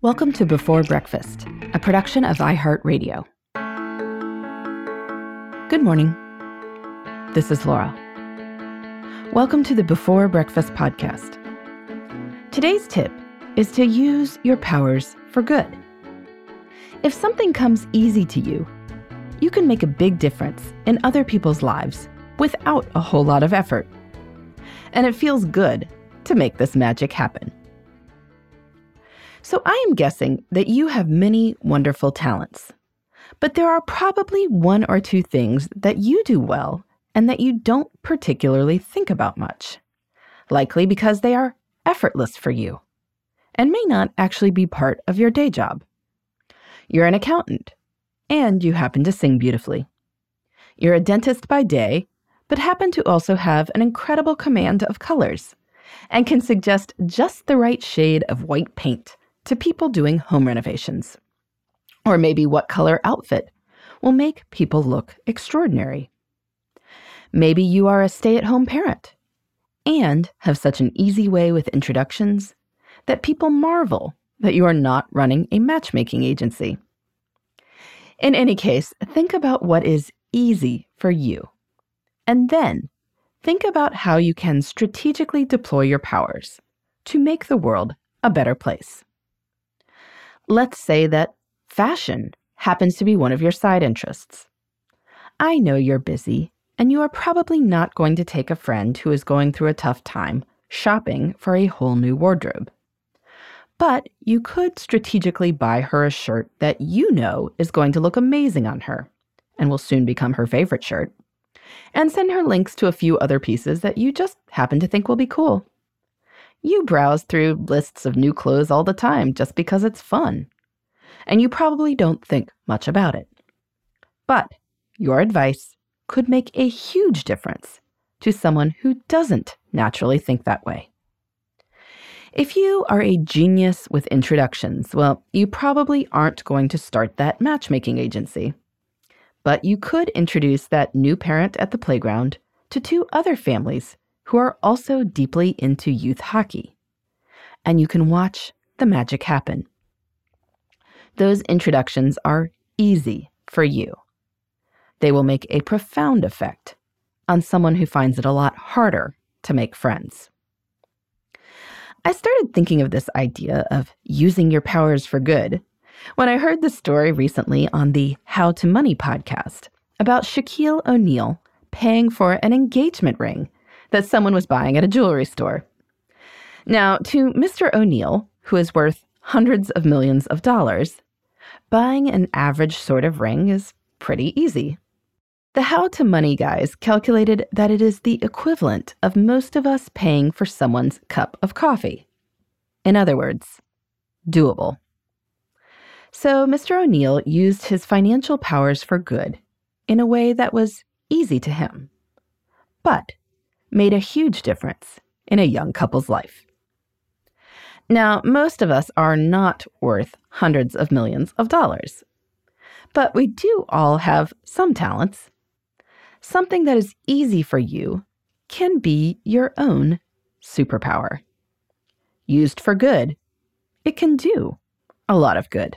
Welcome to Before Breakfast, a production of iHeartRadio. Good morning. This is Laura. Welcome to the Before Breakfast podcast. Today's tip is to use your powers for good. If something comes easy to you, you can make a big difference in other people's lives without a whole lot of effort. And it feels good to make this magic happen. So I am guessing that you have many wonderful talents, but there are probably one or two things that you do well and that you don't particularly think about much, likely because they are effortless for you and may not actually be part of your day job. You're an accountant, and you happen to sing beautifully. You're a dentist by day, but happen to also have an incredible command of colors and can suggest just the right shade of white paint to people doing home renovations. Or maybe what color outfit will make people look extraordinary. Maybe you are a stay at home parent and have such an easy way with introductions that people marvel that you are not running a matchmaking agency. In any case, think about what is easy for you. And then think about how you can strategically deploy your powers to make the world a better place. Let's say that fashion happens to be one of your side interests. I know you're busy, and you are probably not going to take a friend who is going through a tough time shopping for a whole new wardrobe. But you could strategically buy her a shirt that you know is going to look amazing on her and will soon become her favorite shirt, and send her links to a few other pieces that you just happen to think will be cool. You browse through lists of new clothes all the time just because it's fun, and you probably don't think much about it. But your advice could make a huge difference to someone who doesn't naturally think that way. If you are a genius with introductions, well, you probably aren't going to start that matchmaking agency. But you could introduce that new parent at the playground to two other families who are also deeply into youth hockey. And you can watch the magic happen. Those introductions are easy for you. They will make a profound effect on someone who finds it a lot harder to make friends. I started thinking of this idea of using your powers for good when I heard the story recently on the How to Money podcast about Shaquille O'Neal paying for an engagement ring that someone was buying at a jewelry store. Now, to Mr. O'Neal, who is worth hundreds of millions of dollars, buying an average sort of ring is pretty easy. The How to Money guys calculated that it is the equivalent of most of us paying for someone's cup of coffee. In other words, doable. So Mr. O'Neal used his financial powers for good in a way that was easy to him, but made a huge difference in a young couple's life. Now, most of us are not worth hundreds of millions of dollars, but we do all have some talents something that is easy for you can be your own superpower. Used for good, it can do a lot of good.